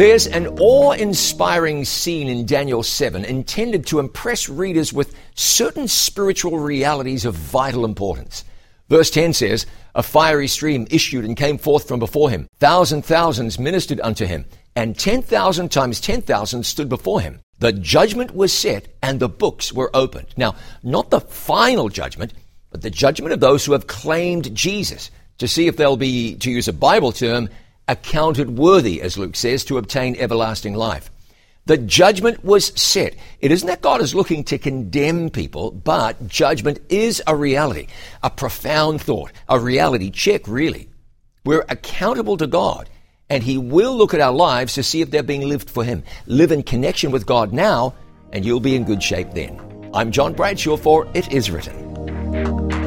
There's an awe inspiring scene in Daniel 7 intended to impress readers with certain spiritual realities of vital importance. Verse 10 says, A fiery stream issued and came forth from before him. Thousand thousands ministered unto him, and 10,000 times 10,000 stood before him. The judgment was set, and the books were opened. Now, not the final judgment, but the judgment of those who have claimed Jesus to see if they'll be, to use a Bible term, accounted worthy, as Luke says, to obtain everlasting life. The judgment was set. It isn't that God is looking to condemn people, but judgment is a reality, a profound thought, a reality check, really. We're accountable to God, and He will look at our lives to see if they're being lived for Him. Live in connection with God now, and you'll be in good shape then. I'm John Bradshaw for It Is Written.